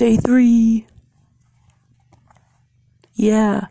Day three. Yeah.